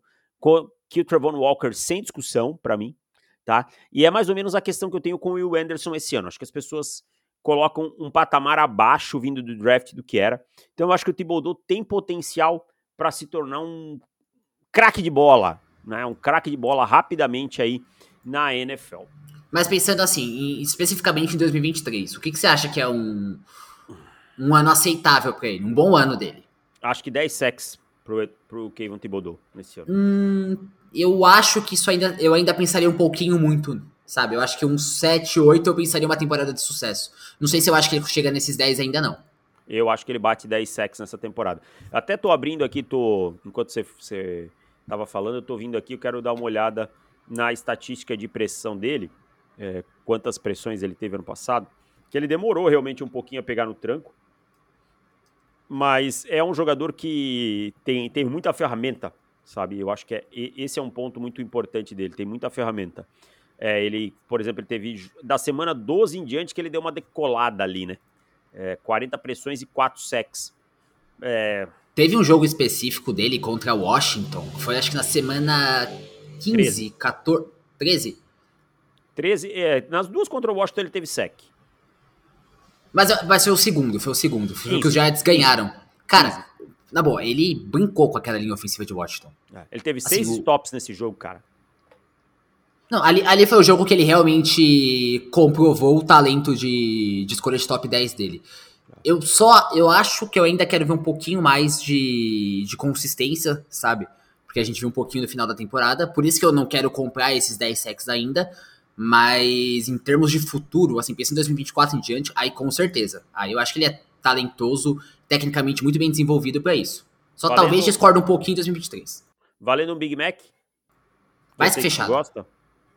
que o Trevon Walker, sem discussão, para mim tá? E é mais ou menos a questão que eu tenho com o Will Anderson esse ano. Acho que as pessoas colocam um patamar abaixo vindo do draft do que era. Então eu acho que o Thibodeau tem potencial para se tornar um craque de bola, né? Um craque de bola rapidamente aí na NFL. Mas pensando assim, especificamente em 2023, o que, que você acha que é um, um ano aceitável para ele, um bom ano dele? Acho que 10 sacks pro, pro Kevin Thibodeau nesse ano. Hum, eu acho que isso ainda. Eu ainda pensaria um pouquinho muito, sabe? Eu acho que uns 7, 8 eu pensaria uma temporada de sucesso. Não sei se eu acho que ele chega nesses 10 ainda, não. Eu acho que ele bate 10 sacks nessa temporada. Até tô abrindo aqui, tô. Enquanto você, você tava falando, eu tô vindo aqui, eu quero dar uma olhada na estatística de pressão dele. É, quantas pressões ele teve ano passado. Que ele demorou realmente um pouquinho a pegar no tranco. Mas é um jogador que tem, tem muita ferramenta sabe? Eu acho que é, esse é um ponto muito importante dele, tem muita ferramenta. É, ele, por exemplo, ele teve da semana 12 em diante que ele deu uma decolada ali, né? É, 40 pressões e 4 sacks. É... Teve um jogo específico dele contra Washington, foi acho que na semana 15, 13. 14, 13? 13, é, nas duas contra o Washington ele teve sec. Mas, mas foi o segundo, foi o segundo, foi o que os Giants ganharam. Cara, na boa, ele brincou com aquela linha ofensiva de Washington. É, ele teve assim, seis o... stops nesse jogo, cara. Não, ali, ali foi o jogo que ele realmente comprovou o talento de, de escolha de top 10 dele. Eu só, eu acho que eu ainda quero ver um pouquinho mais de, de consistência, sabe? Porque a gente viu um pouquinho no final da temporada. Por isso que eu não quero comprar esses 10 sacks ainda. Mas em termos de futuro, assim, pensando em 2024 em diante, aí com certeza. Aí eu acho que ele é talentoso, tecnicamente muito bem desenvolvido para isso. Só Valendo... talvez discorda um pouquinho em 2023. Valendo um Big Mac? Mais que fechado. gosta?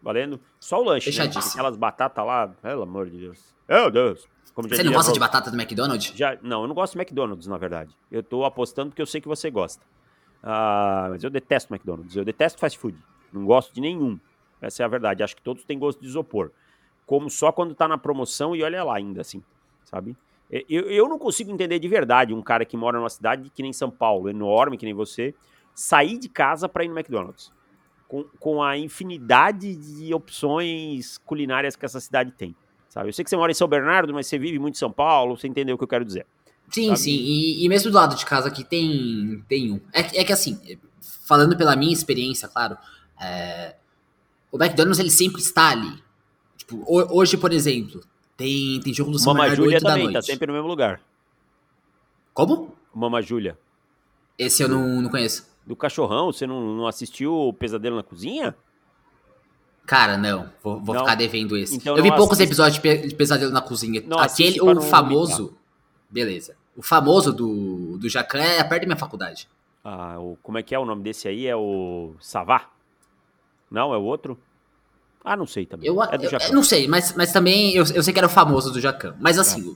Valendo? Só o lanche, né? Aquelas batatas lá, pelo amor de Deus. Meu Deus. você não gosta de batata do McDonald's? Já, não, eu não gosto de McDonald's, na verdade. Eu tô apostando porque eu sei que você gosta. Ah, mas eu detesto McDonald's. Eu detesto fast food. Não gosto de nenhum. Essa é a verdade. Acho que todos têm gosto de isopor. Como só quando tá na promoção e olha lá ainda, assim, sabe? Eu, eu não consigo entender de verdade um cara que mora numa cidade que nem São Paulo, enorme, que nem você, sair de casa para ir no McDonald's. Com, com a infinidade de opções culinárias que essa cidade tem. Sabe? Eu sei que você mora em São Bernardo, mas você vive muito em São Paulo, você entendeu o que eu quero dizer. Sim, sabe? sim. E, e, mesmo do lado de casa aqui tem, tem um. É, é que assim, falando pela minha experiência, claro, é, o McDonald's ele sempre está ali. Tipo, hoje, por exemplo, tem, tem jogo do São Mama Bernardo Júlia também, tá sempre no mesmo lugar. Como? Mama Júlia. Esse eu não, não conheço. Do cachorrão, você não, não assistiu o Pesadelo na Cozinha? Cara, não. Vou, vou não. ficar devendo esse. Então eu vi poucos assiste. episódios de Pesadelo na Cozinha. Não Aquele, o famoso. Beleza. O famoso do, do Jacan é perto da minha faculdade. Ah, o, como é que é o nome desse aí? É o Savá? Não, é o outro? Ah, não sei também. Eu, é do Jacan. Não sei, mas, mas também eu, eu sei que era o famoso do Jacan. Mas assim,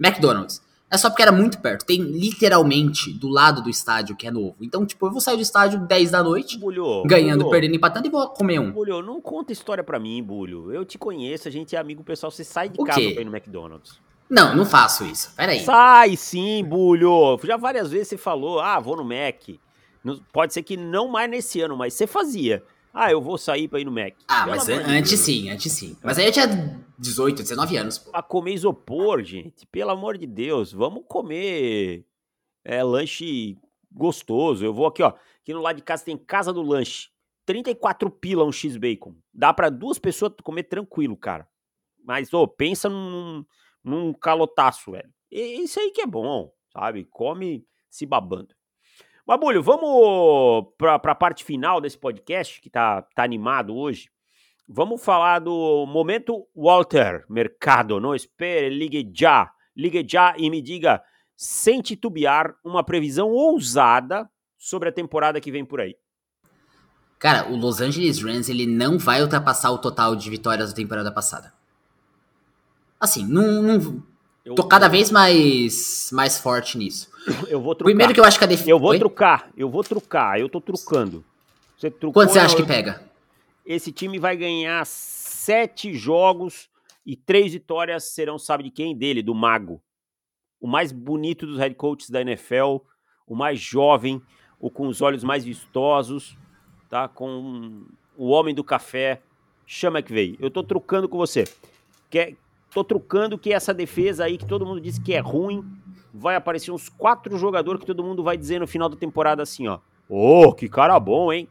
é. McDonald's. É só porque era muito perto. Tem literalmente do lado do estádio que é novo. Então, tipo, eu vou sair do estádio 10 da noite, Bulho, ganhando, Bulho, perdendo, empatando e vou comer um. Bulho, não conta história pra mim, Bulho. Eu te conheço, a gente é amigo pessoal. Você sai de o casa pra ir no McDonald's. Não, não faço isso. Pera aí. Sai sim, Bulho. Já várias vezes você falou, ah, vou no Mac. Pode ser que não mais nesse ano, mas você fazia. Ah, eu vou sair pra ir no Mac. Ah, mas antes sim, antes sim. Mas aí eu tinha 18, 19 anos, pô. Pra comer isopor, gente. Pelo amor de Deus, vamos comer é, lanche gostoso. Eu vou aqui, ó. Aqui no lado de casa tem Casa do Lanche. 34 pila um X-Bacon. Dá para duas pessoas comer tranquilo, cara. Mas, ô, pensa num, num calotaço, velho. E, isso aí que é bom, sabe? Come se babando. Babulho, vamos para a parte final desse podcast, que tá, tá animado hoje. Vamos falar do momento Walter Mercado. Não espere, ligue já. Ligue já e me diga, sem titubear, uma previsão ousada sobre a temporada que vem por aí. Cara, o Los Angeles Rams ele não vai ultrapassar o total de vitórias da temporada passada. Assim, não, não eu, tô cada vez mais, mais forte nisso. <coughs> Eu vou trucar. Primeiro que eu acho que a defesa. Eu vou Oi? trucar, eu vou trucar, eu tô trucando. Você trucou, Quanto você acha que pega? Esse time vai ganhar sete jogos e três vitórias serão, sabe de quem? Dele, do Mago. O mais bonito dos head coaches da NFL, o mais jovem, o com os olhos mais vistosos, tá? Com o homem do café, chama que veio. Eu tô trucando com você. Quer, Tô trucando que essa defesa aí, que todo mundo disse que é ruim, vai aparecer uns quatro jogadores que todo mundo vai dizer no final da temporada assim, ó. Ô, oh, que cara bom, hein?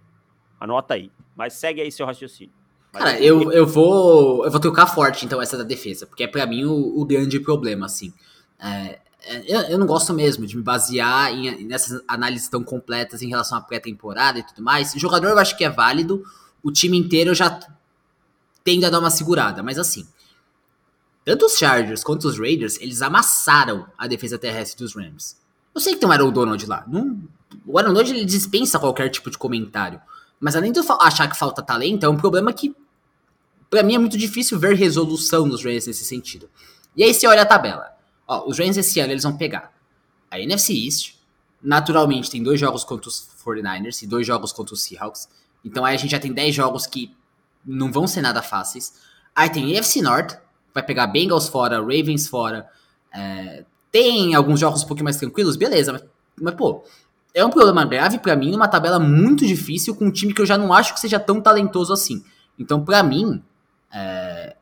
Anota aí. Mas segue aí seu raciocínio. Mas cara, eu, eu vou eu vou trocar forte, então, essa da defesa. Porque é para mim o, o, grande problema, assim. É, é, eu, eu, não gosto mesmo de me basear em, nessas análises tão completas em relação à pré-temporada e tudo mais. O jogador eu acho que é válido. O time inteiro eu já tendo a dar uma segurada. Mas assim, tanto os Chargers quanto os Raiders, eles amassaram a defesa terrestre dos Rams. Eu sei que tem um Aaron Donald lá. Não, o Aaron Donald ele dispensa qualquer tipo de comentário. Mas além de eu achar que falta talento, é um problema que, para mim, é muito difícil ver resolução nos Rams nesse sentido. E aí você olha a tabela. Ó, os Rams esse ano eles vão pegar a NFC East. Naturalmente, tem dois jogos contra os 49ers e dois jogos contra os Seahawks. Então aí a gente já tem 10 jogos que não vão ser nada fáceis. Aí tem NFC North, vai pegar Bengals fora, Ravens fora. É, tem alguns jogos um pouquinho mais tranquilos, beleza, mas, mas pô, é um problema grave para mim numa tabela muito difícil com um time que eu já não acho que seja tão talentoso assim. Então, para mim, é...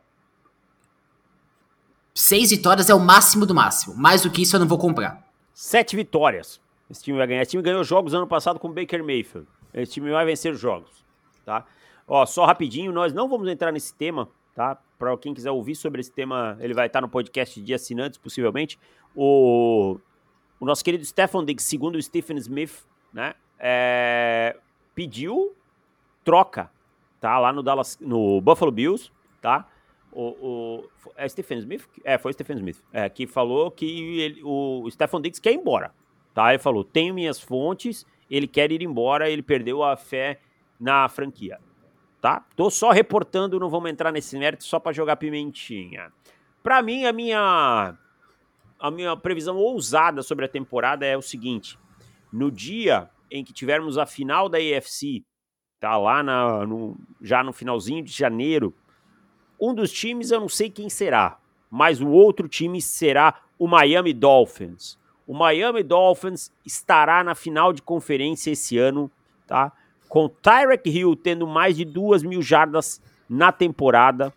seis vitórias é o máximo do máximo. Mais do que isso eu não vou comprar. Sete vitórias. Esse time vai ganhar. Esse time ganhou jogos ano passado com Baker Mayfield. Esse time vai vencer jogos, tá? Ó, só rapidinho, nós não vamos entrar nesse tema tá? Para quem quiser ouvir sobre esse tema, ele vai estar no podcast de assinantes, possivelmente. O, o nosso querido Stefan Diggs, segundo o Stephen Smith, né, é, pediu troca, tá? Lá no Dallas, no Buffalo Bills, tá? O, o, é Stephen Smith? É, foi Stephen Smith, é, que falou que ele, o Stefan Diggs quer ir embora, tá? Ele falou, tenho minhas fontes, ele quer ir embora, ele perdeu a fé na franquia, tá? Tô só reportando, não vamos entrar nesse mérito só para jogar pimentinha. Para mim, a minha a minha previsão ousada sobre a temporada é o seguinte: no dia em que tivermos a final da AFC, tá lá na, no, já no finalzinho de janeiro, um dos times eu não sei quem será, mas o outro time será o Miami Dolphins. O Miami Dolphins estará na final de conferência esse ano, tá? Com Tyrek Hill tendo mais de duas mil jardas na temporada.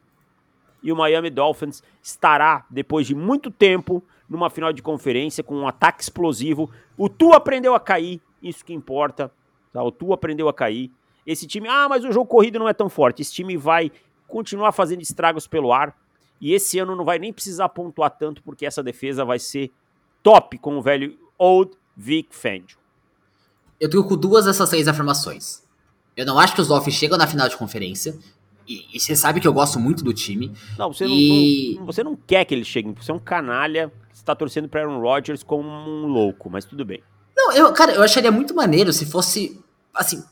E o Miami Dolphins estará, depois de muito tempo, numa final de conferência com um ataque explosivo. O Tu aprendeu a cair, isso que importa. Tá? O Tu aprendeu a cair. Esse time, ah, mas o jogo corrido não é tão forte. Esse time vai continuar fazendo estragos pelo ar. E esse ano não vai nem precisar pontuar tanto, porque essa defesa vai ser top com o velho Old Vic Fangio. Eu tenho com duas dessas três afirmações. Eu não acho que os Dolphins chegam na final de conferência. E, e, você sabe que eu gosto muito do time. Não, você, e... não, você não quer que eles cheguem. Você é um canalha está torcendo para Aaron Rodgers como um louco, mas tudo bem. Não, eu, cara, eu acharia muito maneiro se fosse, assim,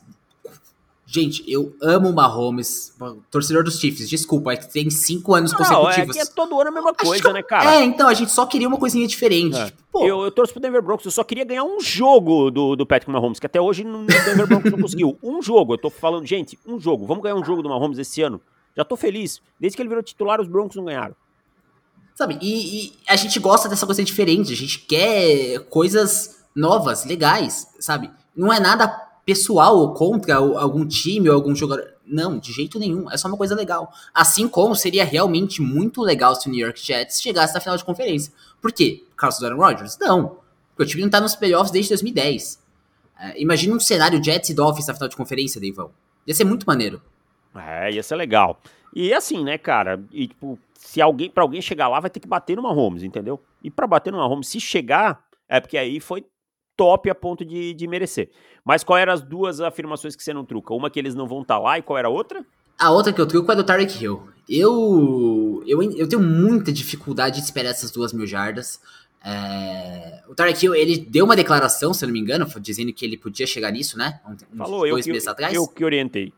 Gente, eu amo o Mahomes, torcedor dos Chiefs, desculpa, é que tem cinco anos não, consecutivos. É é todo ano a mesma coisa, né, cara? É, então, a gente só queria uma coisinha diferente. É. Tipo, eu, eu torço pro Denver Broncos, eu só queria ganhar um jogo do, do Patrick Mahomes, que até hoje o Denver Broncos não conseguiu. <laughs> Um jogo, eu tô falando, gente, um jogo, vamos ganhar um jogo do Mahomes esse ano. Já tô feliz. Desde que ele virou titular, os Broncos não ganharam. Sabe, e, e, a gente gosta dessa coisa diferente, a gente quer coisas novas, legais, sabe? Não é nada pessoal ou contra algum time ou algum jogador. Não, de jeito nenhum. É só uma coisa legal. Assim como seria realmente muito legal se o New York Jets chegasse na final de conferência. Por quê? Por causa do Aaron Rodgers? Não. Porque o time não tá nos playoffs desde 2010. É, imagina um cenário Jets e Dolphins na final de conferência, Deivão. Ia ser muito maneiro. É, ia ser legal. E assim, né, cara? E, tipo, se alguém, para alguém chegar lá, vai ter que bater numa Holmes, entendeu? E para bater numa Holmes, se chegar, é porque aí foi top a ponto de, de merecer. Mas qual eram as duas afirmações que você não truca? Uma que eles não vão estar tá lá e qual era a outra? A outra que eu truco é do Tarek Hill. Eu, eu, eu tenho muita dificuldade de esperar essas duas mil jardas. É, o Tarek Hill, ele deu uma declaração, se eu não me engano, dizendo que ele podia chegar nisso, né? Um, Falou, dois eu, meses eu, atrás. Eu que orientei.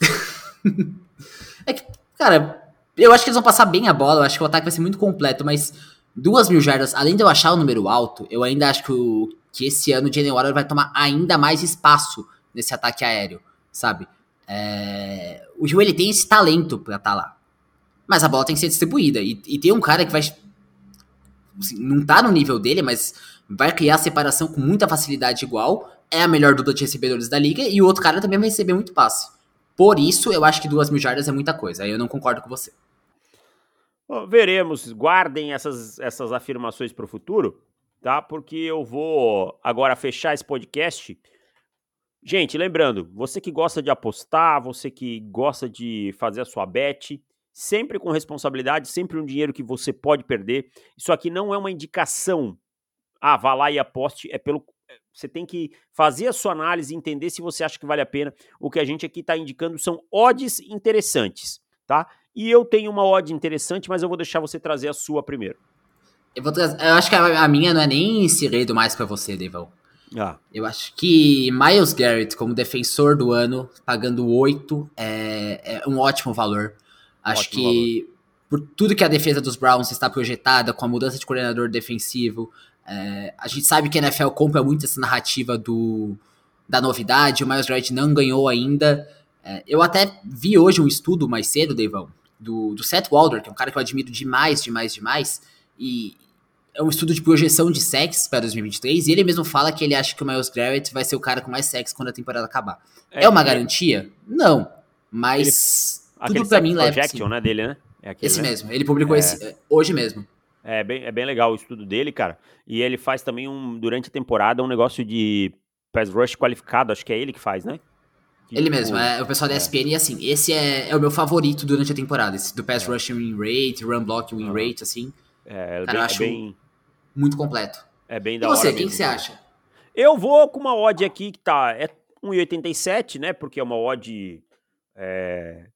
<laughs> é que, cara, eu acho que eles vão passar bem a bola, eu acho que o ataque vai ser muito completo, mas duas mil jardas, além de eu achar o número alto, eu ainda acho que, o, que esse ano o Jalen Waddle vai tomar ainda mais espaço nesse ataque aéreo, sabe? É, o Gil, ele tem esse talento pra estar tá lá. Mas a bola tem que ser distribuída. E, e tem um cara que vai. Assim, não tá no nível dele, mas vai criar separação com muita facilidade igual. É a melhor dupla de recebedores da liga. E o outro cara também vai receber muito passe. Por isso, eu acho que duas mil jardas é muita coisa. Aí eu não concordo com você. Bom, veremos. Guardem essas, essas afirmações para o futuro, tá? Porque eu vou agora fechar esse podcast. Gente, lembrando, você que gosta de apostar, você que gosta de fazer a sua bet, sempre com responsabilidade, sempre um dinheiro que você pode perder. Isso aqui não é uma indicação. Ah, vá lá e aposte. É pelo você tem que fazer a sua análise, entender se você acha que vale a pena. O que a gente aqui está indicando são odds interessantes, tá? E eu tenho uma odd interessante, mas eu vou deixar você trazer a sua primeiro. Eu, vou trazer, eu acho que a, a, minha não é nem segredo mais para você, Devão. Ah. Eu acho que Miles Garrett, como defensor do ano, pagando 8, é, é um ótimo valor. Acho ótimo que valor. por tudo que a defesa dos Browns está projetada, com a mudança de coordenador defensivo, é, a gente sabe que a NFL compra muito essa narrativa do, da novidade, o Miles Garrett não ganhou ainda. É, eu até vi hoje um estudo mais cedo, Deivão, do, do Seth Walder, que é um cara que eu admiro demais, demais, demais, e um estudo de projeção de sex para 2023, e ele mesmo fala que ele acha que o Miles Garrett vai ser o cara com mais sexo quando a temporada acabar. É, é uma é. garantia? Não, mas ele, tudo para mim leva... Projection, né, dele, né? É aquele, esse né? mesmo, ele publicou é. esse hoje mesmo. É bem, é bem legal o estudo dele, cara. E ele faz também um, durante a temporada um negócio de pass rush qualificado, acho que é ele que faz, né? Que, ele mesmo, é o pessoal da ESPN, é. e assim, esse é, é o meu favorito durante a temporada, esse do pass é. rushing win rate, run block win rate, assim. É, é cara, bem, eu acho bem... muito completo. É bem da e você, hora quem que você acha? Eu vou com uma odd aqui que tá, é 1,87, né, porque é uma odd é,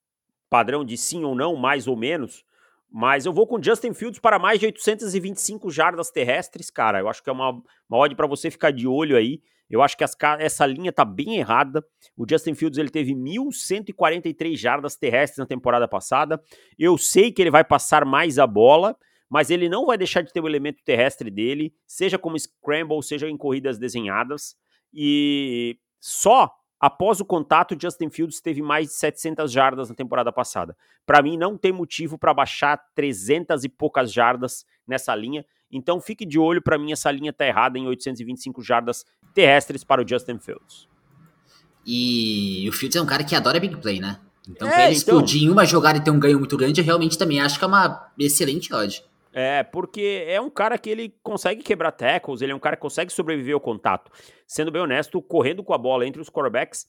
padrão de sim ou não, mais ou menos, mas eu vou com Justin Fields para mais de 825 jardas terrestres, cara. Eu acho que é uma, uma odd para você ficar de olho aí. Eu acho que as, essa linha tá bem errada. O Justin Fields ele teve 1.143 jardas terrestres na temporada passada. Eu sei que ele vai passar mais a bola, mas ele não vai deixar de ter o elemento terrestre dele, seja como scramble, seja em corridas desenhadas. E só Após o contato, Justin Fields teve mais de 700 jardas na temporada passada. Para mim, não tem motivo para baixar 300 e poucas jardas nessa linha. Então, fique de olho. Para mim, essa linha está errada em 825 jardas terrestres para o Justin Fields. E o Fields é um cara que adora big play, né? Então, é, pra ele então... explodir em uma jogada e ter um ganho muito grande, eu realmente também acho que é uma excelente odd. É, porque é um cara que ele consegue quebrar tackles, ele é um cara que consegue sobreviver ao contato. Sendo bem honesto, correndo com a bola entre os quarterbacks,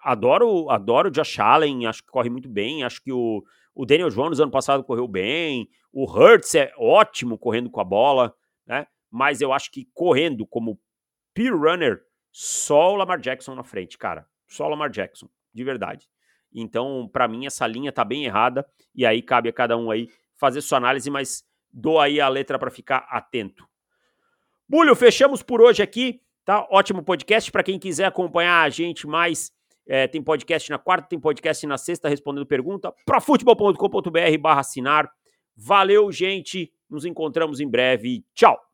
adoro, adoro o Josh Allen, acho que corre muito bem, acho que o, o Daniel Jones ano passado correu bem, o Hurts é ótimo correndo com a bola, né? Mas eu acho que correndo como peer runner, só o Lamar Jackson na frente, cara. Só o Lamar Jackson, de verdade. Então, para mim, essa linha tá bem errada, e aí cabe a cada um aí fazer sua análise, mas dou aí a letra para ficar atento. Bulho, fechamos por hoje aqui, tá? Ótimo podcast para quem quiser acompanhar a gente mais. É, tem podcast na quarta, tem podcast na sexta respondendo pergunta. profutebol.com.br barra assinar. Valeu, gente. Nos encontramos em breve. Tchau.